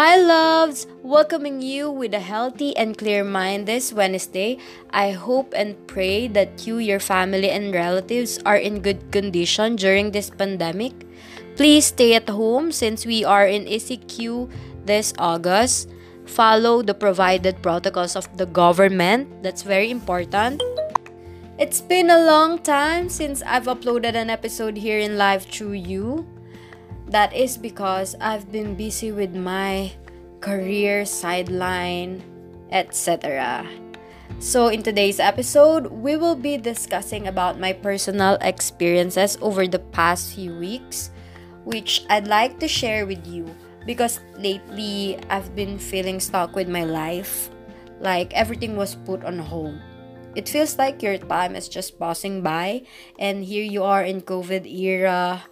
Hi, loves! Welcoming you with a healthy and clear mind this Wednesday. I hope and pray that you, your family, and relatives are in good condition during this pandemic. Please stay at home since we are in ECQ this August. Follow the provided protocols of the government. That's very important. It's been a long time since I've uploaded an episode here in Life Through You. That is because I've been busy with my career sideline, etc. So, in today's episode, we will be discussing about my personal experiences over the past few weeks, which I'd like to share with you because lately I've been feeling stuck with my life. Like everything was put on hold. It feels like your time is just passing by, and here you are in COVID era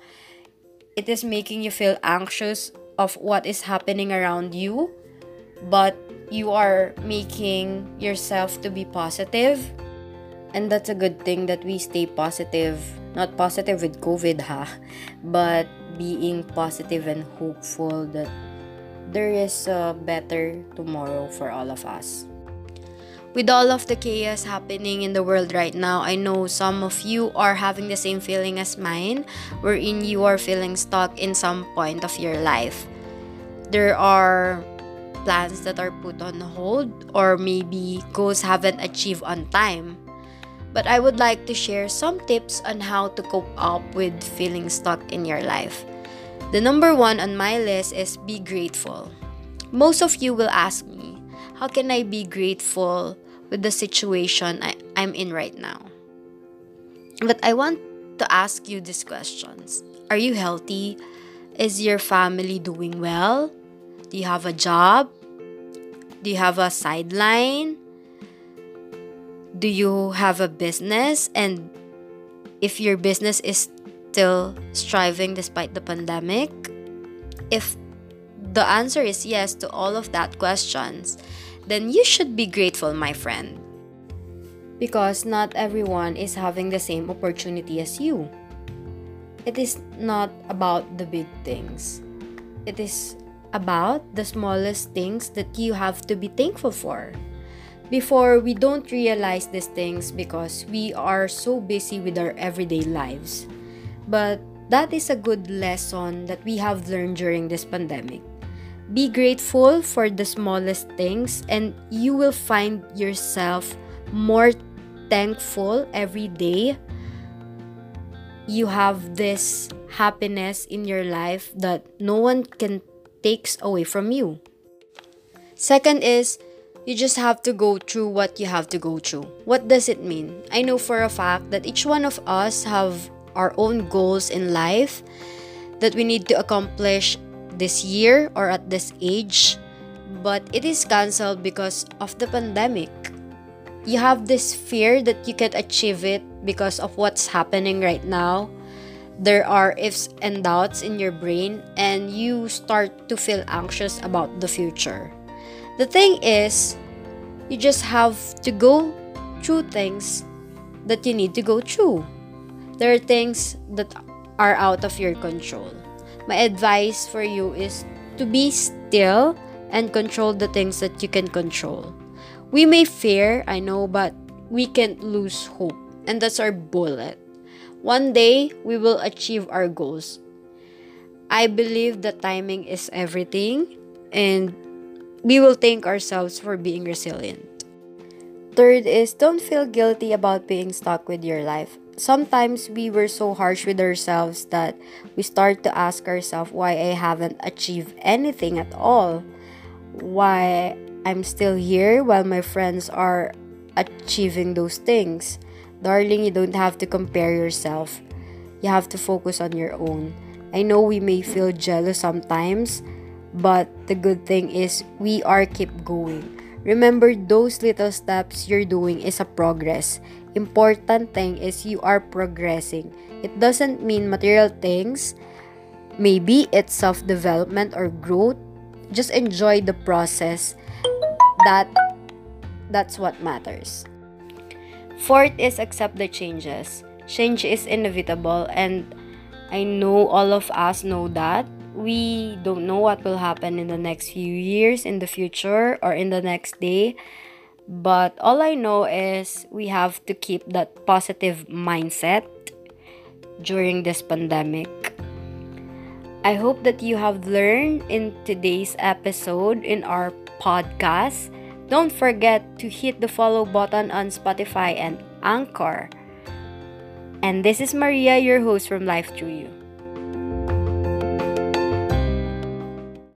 it is making you feel anxious of what is happening around you, but you are making yourself to be positive. And that's a good thing that we stay positive. Not positive with COVID, ha, but being positive and hopeful that there is a better tomorrow for all of us with all of the chaos happening in the world right now, I know some of you are having the same feeling as mine, wherein you are feeling stuck in some point of your life. There are plans that are put on hold, or maybe goals haven't achieved on time. But I would like to share some tips on how to cope up with feeling stuck in your life. The number one on my list is be grateful. Most of you will ask me, how can I be grateful with the situation I, I'm in right now? But I want to ask you these questions Are you healthy? Is your family doing well? Do you have a job? Do you have a sideline? Do you have a business? And if your business is still striving despite the pandemic? If the answer is yes to all of that questions, then you should be grateful, my friend. Because not everyone is having the same opportunity as you. It is not about the big things. It is about the smallest things that you have to be thankful for. Before, we don't realize these things because we are so busy with our everyday lives. But that is a good lesson that we have learned during this pandemic. Be grateful for the smallest things, and you will find yourself more thankful every day. You have this happiness in your life that no one can takes away from you. Second is you just have to go through what you have to go through. What does it mean? I know for a fact that each one of us have our own goals in life that we need to accomplish this year or at this age, but it is cancelled because of the pandemic. You have this fear that you can't achieve it because of what's happening right now. There are ifs and doubts in your brain, and you start to feel anxious about the future. The thing is, you just have to go through things that you need to go through. There are things that are out of your control my advice for you is to be still and control the things that you can control. We may fear, I know, but we can't lose hope. And that's our bullet. One day, we will achieve our goals. I believe that timing is everything, and we will thank ourselves for being resilient. Third is don't feel guilty about being stuck with your life sometimes we were so harsh with ourselves that we start to ask ourselves why I haven't achieved anything at all. Why I'm still here while my friends are achieving those things. Darling, you don't have to compare yourself. You have to focus on your own. I know we may feel jealous sometimes, but the good thing is we are keep going. Remember those little steps you're doing is a progress important thing is you are progressing. It doesn't mean material things. Maybe it's self development or growth. Just enjoy the process. That that's what matters. Fourth is accept the changes. Change is inevitable and I know all of us know that we don't know what will happen in the next few years, in the future, or in the next day. But all I know is we have to keep that positive mindset during this pandemic. I hope that you have learned in today's episode in our podcast. Don't forget to hit the follow button on Spotify and Anchor. And this is Maria, your host from Life Through You.